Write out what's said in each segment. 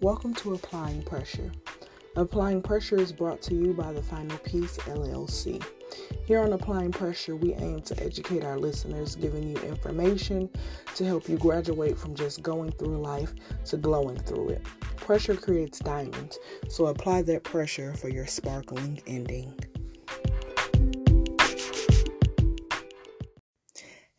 Welcome to Applying Pressure. Applying Pressure is brought to you by the Final Peace LLC. Here on Applying Pressure, we aim to educate our listeners, giving you information to help you graduate from just going through life to glowing through it. Pressure creates diamonds, so apply that pressure for your sparkling ending.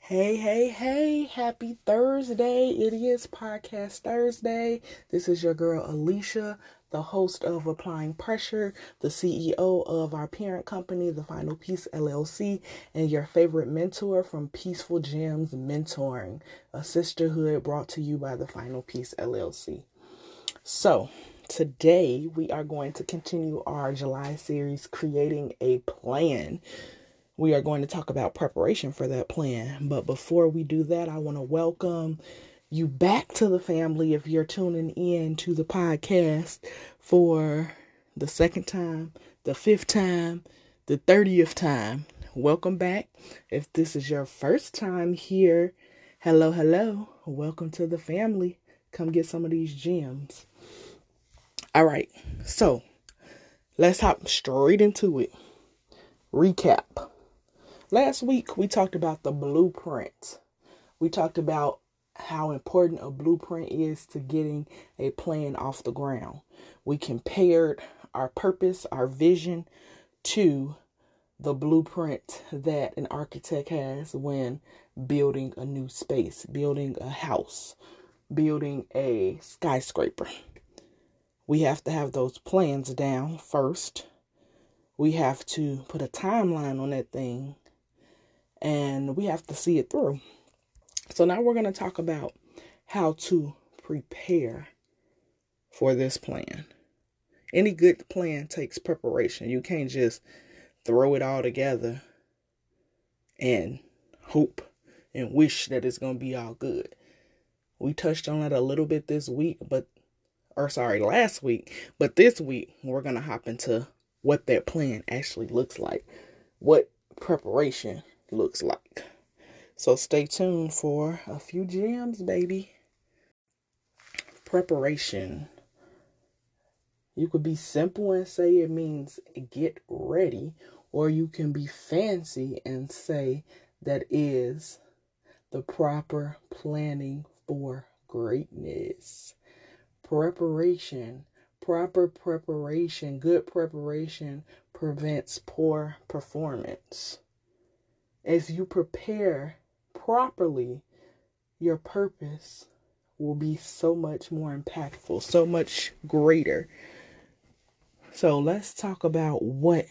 Hey, hey, hey, happy Thursday. It is Podcast Thursday. This is your girl Aleisha, the host of Applying Pressure, the CEO of our parent company, the Final Peace LLC, and your favorite mentor from Peaceful Gems Mentoring, a sisterhood brought to you by the Final Peace LLC. So, today we are going to continue our July series, Creating a Plan we are going to talk about preparation for that plan. But before we do that, I want to welcome you back to the family if you're tuning in to the podcast for the second time, the fifth time, the 30th time. Welcome back. If this is your first time here, hello, hello. Welcome to the family. Come get some of these gems. All right, so let's hop straight into it. Recap. Last week, we talked about the blueprint. We talked about how important a blueprint is to getting a plan off the ground. We compared our purpose, our vision to the blueprint that an architect has when building a new space, building a house, building a skyscraper. We have to have those plans down first. We have to put a timeline on that thing and we have to see it through. So now we're going to talk about how to prepare for this plan. Any good plan takes preparation. You can't just throw it all together and hope and wish that it's going to be all good. We touched on that a little bit this week, but or sorry, last week, but this week we're going to hop into what that plan actually looks like. What preparation looks like. So stay tuned for a few gems, baby. Preparation. You could be simple and say it means get ready, or you can be fancy and say that is the proper planning for greatness. Preparation, proper preparation, good preparation prevents poor performance. As you prepare properly, your purpose will be so much more impactful, so much greater. So let's talk about what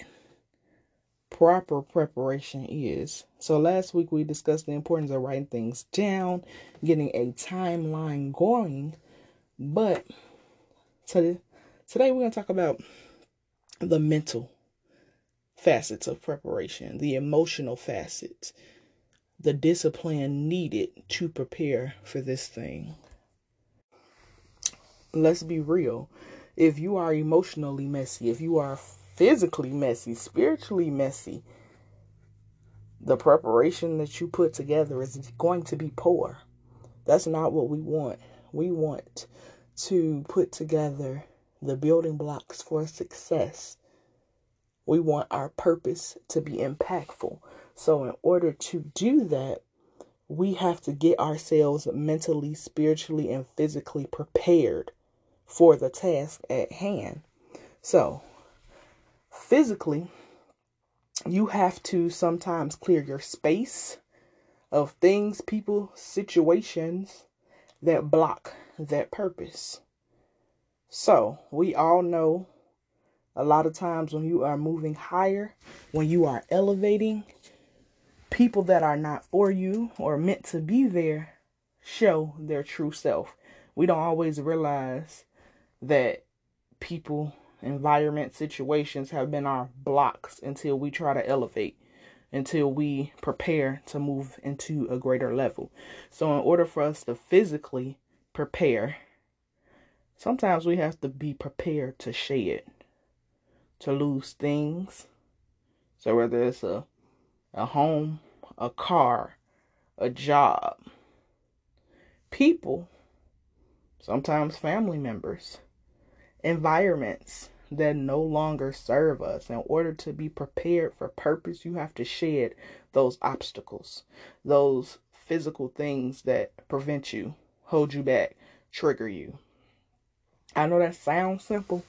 proper preparation is. So last week we discussed the importance of writing things down, getting a timeline going, but today, today we're going to talk about the mental facets of preparation, the emotional facets, the discipline needed to prepare for this thing. Let's be real. If you are emotionally messy, if you are physically messy, spiritually messy, the preparation that you put together is going to be poor. That's not what we want. We want to put together the building blocks for success we want our purpose to be impactful. So, in order to do that, we have to get ourselves mentally, spiritually, and physically prepared for the task at hand. So, physically, you have to sometimes clear your space of things, people, situations that block that purpose. So, we all know a lot of times, when you are moving higher, when you are elevating, people that are not for you or meant to be there show their true self. We don't always realize that people, environment, situations have been our blocks until we try to elevate, until we prepare to move into a greater level. So, in order for us to physically prepare, sometimes we have to be prepared to shed to lose things. So whether it's a a home, a car, a job, people, sometimes family members, environments that no longer serve us. In order to be prepared for purpose, you have to shed those obstacles, those physical things that prevent you, hold you back, trigger you. I know that sounds simple,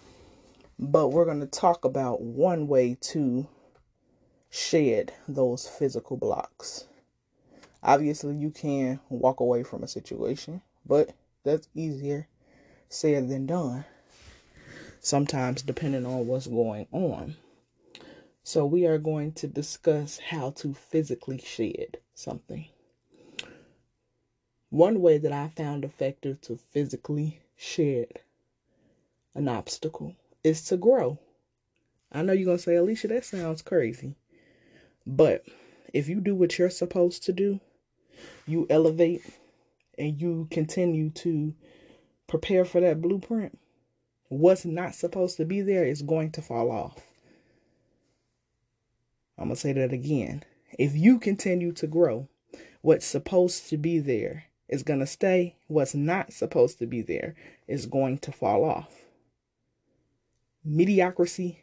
but we're going to talk about one way to shed those physical blocks. Obviously, you can walk away from a situation, but that's easier said than done sometimes depending on what's going on. So, we are going to discuss how to physically shed something. One way that I found effective to physically shed an obstacle is to grow. I know you're going to say, Aleisha, that sounds crazy. But if you do what you're supposed to do, you elevate and you continue to prepare for that blueprint, what's not supposed to be there is going to fall off. I'm going to say that again. If you continue to grow, what's supposed to be there is going to stay. What's not supposed to be there is going to fall off. Mediocrity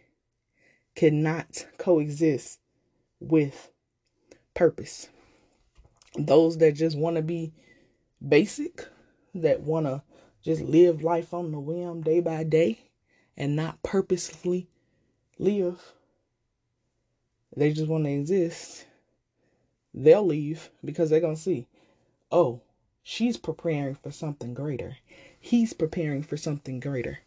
cannot coexist with purpose. Those that just want to be basic, that want to just live life on the whim day by day and not purposefully live. They just want to exist. They'll leave because they're going to see, oh, she's preparing for something greater. He's preparing for something greater.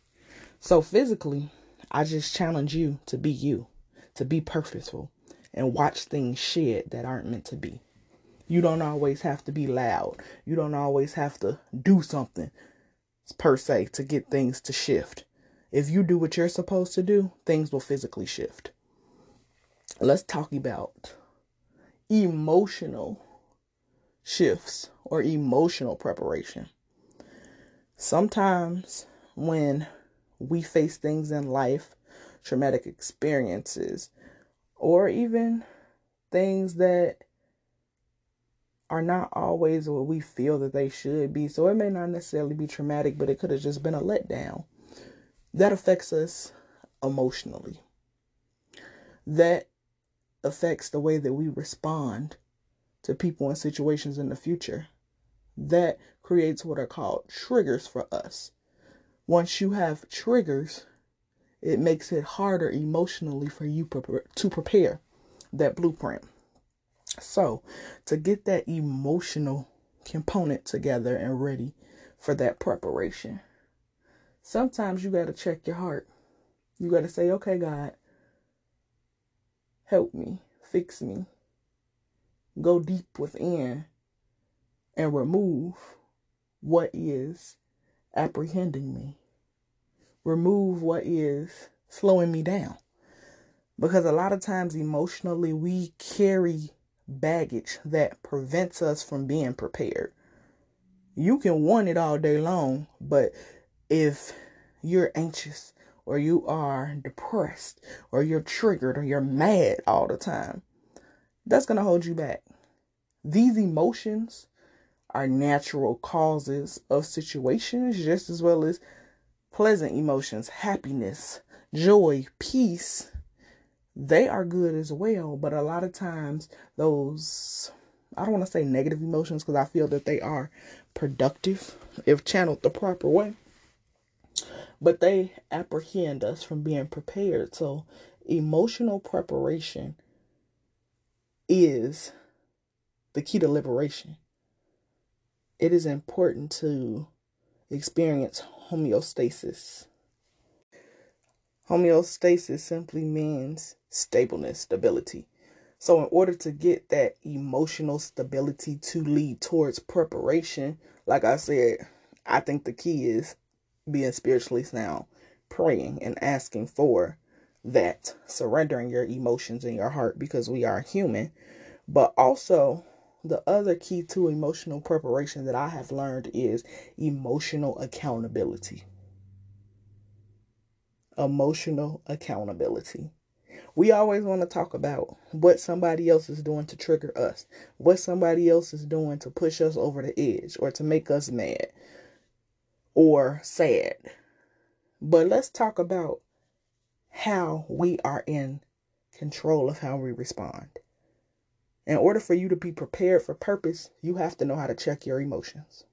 So physically, I just challenge you to be you, to be purposeful, and watch things shed that aren't meant to be. You don't always have to be loud. You don't always have to do something per se to get things to shift. If you do what you're supposed to do, things will physically shift. Let's talk about emotional shifts or emotional preparation. Sometimes when we face things in life, traumatic experiences, or even things that are not always what we feel that they should be. So it may not necessarily be traumatic, but it could have just been a letdown. That affects us emotionally. That affects the way that we respond to people and situations in the future. That creates what are called triggers for us. Once you have triggers, it makes it harder emotionally for you to prepare that blueprint. So, to get that emotional component together and ready for that preparation, sometimes you got to check your heart. You got to say, okay, God, help me, fix me, go deep within and remove what is apprehending me, remove what is slowing me down. Because a lot of times emotionally, we carry baggage that prevents us from being prepared. You can want it all day long, but if you're anxious or you are depressed or you're triggered or you're mad all the time, that's going to hold you back. These emotions are natural causes of situations just as well as pleasant emotions, happiness, joy, peace, they are good as well. But a lot of times, those, I don't want to say negative emotions because I feel that they are productive if channeled the proper way. But they apprehend us from being prepared. So, emotional preparation is the key to liberation. It is important to experience homeostasis. Homeostasis simply means stableness, stability. So, in order to get that emotional stability to lead towards preparation, like I said, I think the key is being spiritually sound, praying and asking for that, surrendering your emotions in your heart because we are human. But also, the other key to emotional preparation that I have learned is emotional accountability. Emotional accountability. We always want to talk about what somebody else is doing to trigger us, what somebody else is doing to push us over the edge or to make us mad or sad. But let's talk about how we are in control of how we respond. In order for you to be prepared for purpose, you have to know how to check your emotions.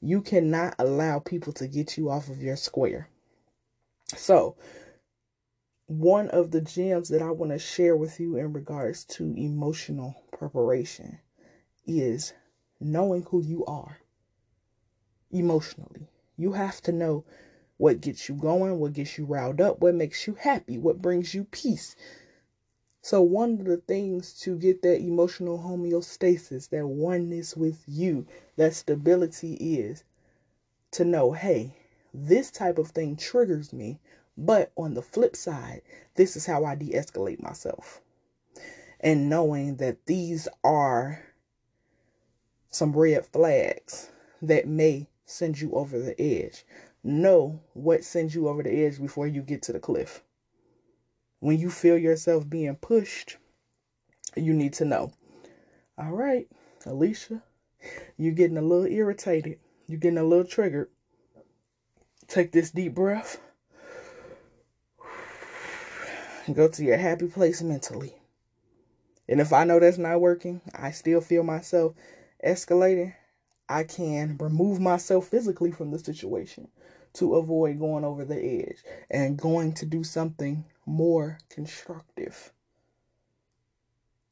You cannot allow people to get you off of your square. So, one of the gems that I want to share with you in regards to emotional preparation is knowing who you are emotionally. You have to know what gets you going, what gets you riled up, what makes you happy, what brings you peace. So, one of the things to get that emotional homeostasis, that oneness with you, that stability is to know, hey, this type of thing triggers me, but on the flip side, this is how I de escalate myself. And knowing that these are some red flags that may send you over the edge. Know what sends you over the edge before you get to the cliff. When you feel yourself being pushed, you need to know. All right, Aleisha, you're getting a little irritated. You're getting a little triggered. Take this deep breath go to your happy place mentally. And if I know that's not working, I still feel myself escalating, I can remove myself physically from the situation to avoid going over the edge and going to do something more constructive.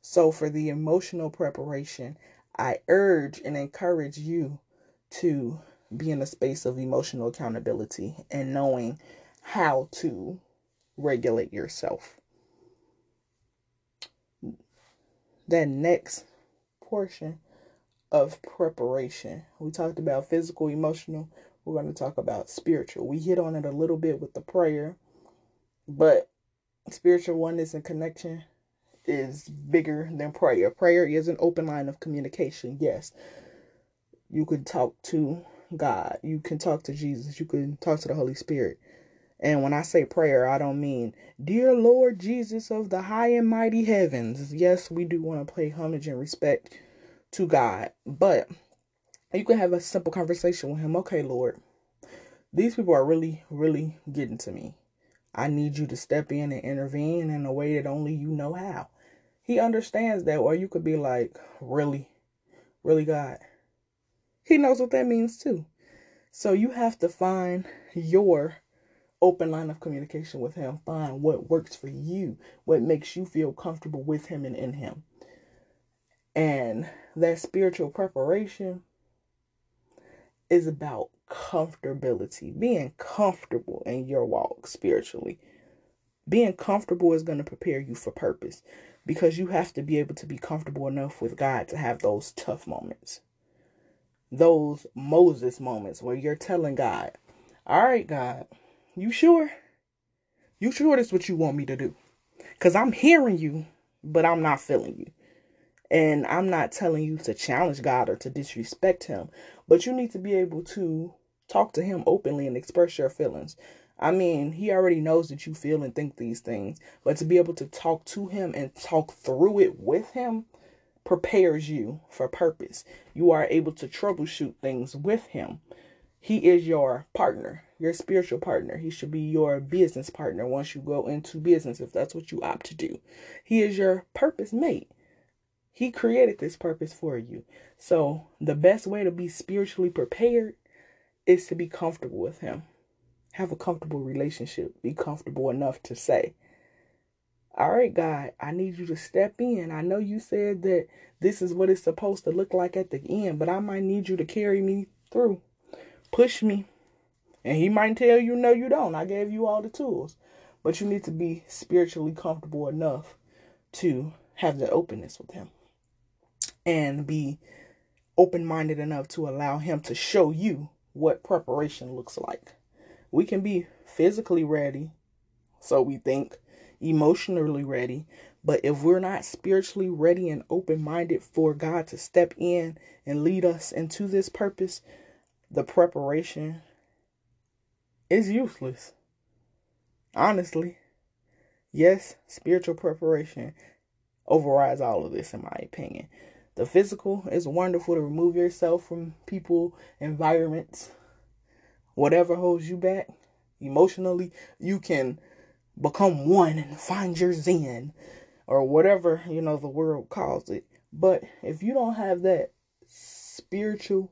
So, for the emotional preparation, I urge and encourage you to be in a space of emotional accountability and knowing how to regulate yourself. That next portion of preparation, we talked about physical, emotional. We're going to talk about spiritual. We hit on it a little bit with the prayer, but spiritual oneness and connection is bigger than prayer. Prayer is an open line of communication. Yes, you can talk to God, you can talk to Jesus, you can talk to the Holy Spirit. And when I say prayer, I don't mean, Dear Lord Jesus of the high and mighty heavens. Yes, we do want to pay homage and respect to God, but you can have a simple conversation with Him. Okay, Lord, these people are really, really getting to me. I need you to step in and intervene in a way that only you know how. He understands that, or you could be like, Really, really, God. He knows what that means too. So you have to find your open line of communication with him. Find what works for you, what makes you feel comfortable with him and in him. And that spiritual preparation is about comfortability, being comfortable in your walk spiritually. Being comfortable is going to prepare you for purpose because you have to be able to be comfortable enough with God to have those tough moments. Those Moses moments where you're telling God, All right, God, you sure? You sure that's what you want me to do? Because I'm hearing you, but I'm not feeling you. And I'm not telling you to challenge God or to disrespect Him, but you need to be able to talk to Him openly and express your feelings. I mean, He already knows that you feel and think these things, but to be able to talk to Him and talk through it with Him prepares you for purpose. You are able to troubleshoot things with Him. He is your partner your spiritual partner. He should be your business partner once you go into business, if that's what you opt to do. He is your purpose mate. He created this purpose for you. So, the best way to be spiritually prepared is to be comfortable with Him. Have a comfortable relationship. Be comfortable enough to say, All right, God, I need you to step in. I know you said that this is what it's supposed to look like at the end, but I might need you to carry me through. Push me and he might tell you, no, you don't. I gave you all the tools. But you need to be spiritually comfortable enough to have the openness with him and be open minded enough to allow him to show you what preparation looks like. We can be physically ready, so we think, emotionally ready, but if we're not spiritually ready and open minded for God to step in and lead us into this purpose, the preparation is useless. Honestly. Yes, spiritual preparation overrides all of this, in my opinion. The physical is wonderful to remove yourself from people, environments, whatever holds you back. Emotionally, you can become one and find your zen or whatever, you know, the world calls it. But if you don't have that spiritual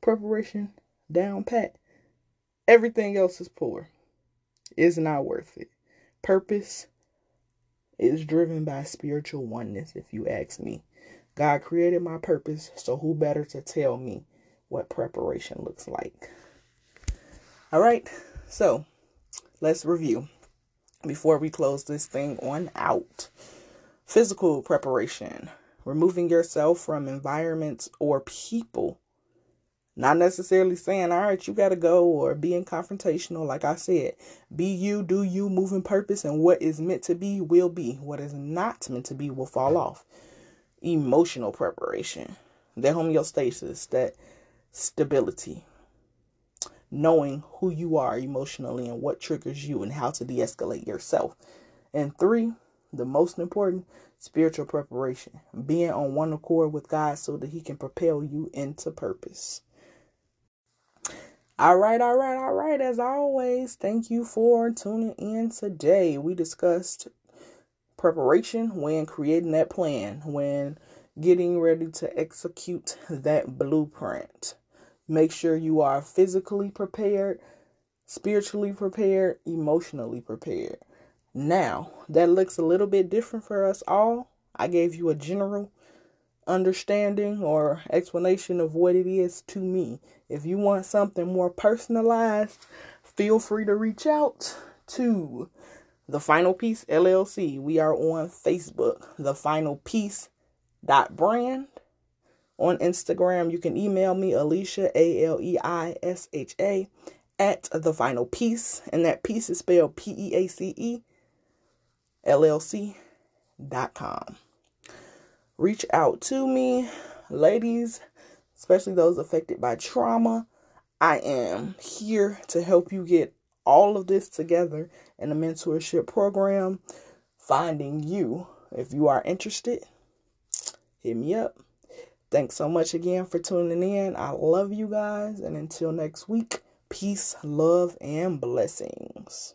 preparation down pat, everything else is poor. It's not worth it. Purpose is driven by spiritual oneness, if you ask me. God created my purpose, so who better to tell me what preparation looks like? All right, so let's review before we close this thing on out. Physical preparation, removing yourself from environments or people. Not necessarily saying, all right, you got to go or being confrontational. Like I said, be you, do you, move in purpose, and what is meant to be will be. What is not meant to be will fall off. Emotional preparation, that homeostasis, that stability, knowing who you are emotionally and what triggers you and how to de escalate yourself. And three, the most important, spiritual preparation, being on one accord with God so that He can propel you into purpose. All right, all right, all right. As always, thank you for tuning in today. We discussed preparation when creating that plan, when getting ready to execute that blueprint. Make sure you are physically prepared, spiritually prepared, emotionally prepared. Now, that looks a little bit different for us all. I gave you a general understanding or explanation of what it is to me. If you want something more personalized, feel free to reach out to the Final Peace LLC. We are on Facebook, the Final Peace dot brand on Instagram. You can email me, Aleisha A L E I S H A, at the final peace. And that peace is spelled P E A C E L L C dot com. Reach out to me, ladies, especially those affected by trauma. I am here to help you get all of this together in a mentorship program. Finding you. If you are interested, hit me up. Thanks so much again for tuning in. I love you guys. And until next week, peace, love, and blessings.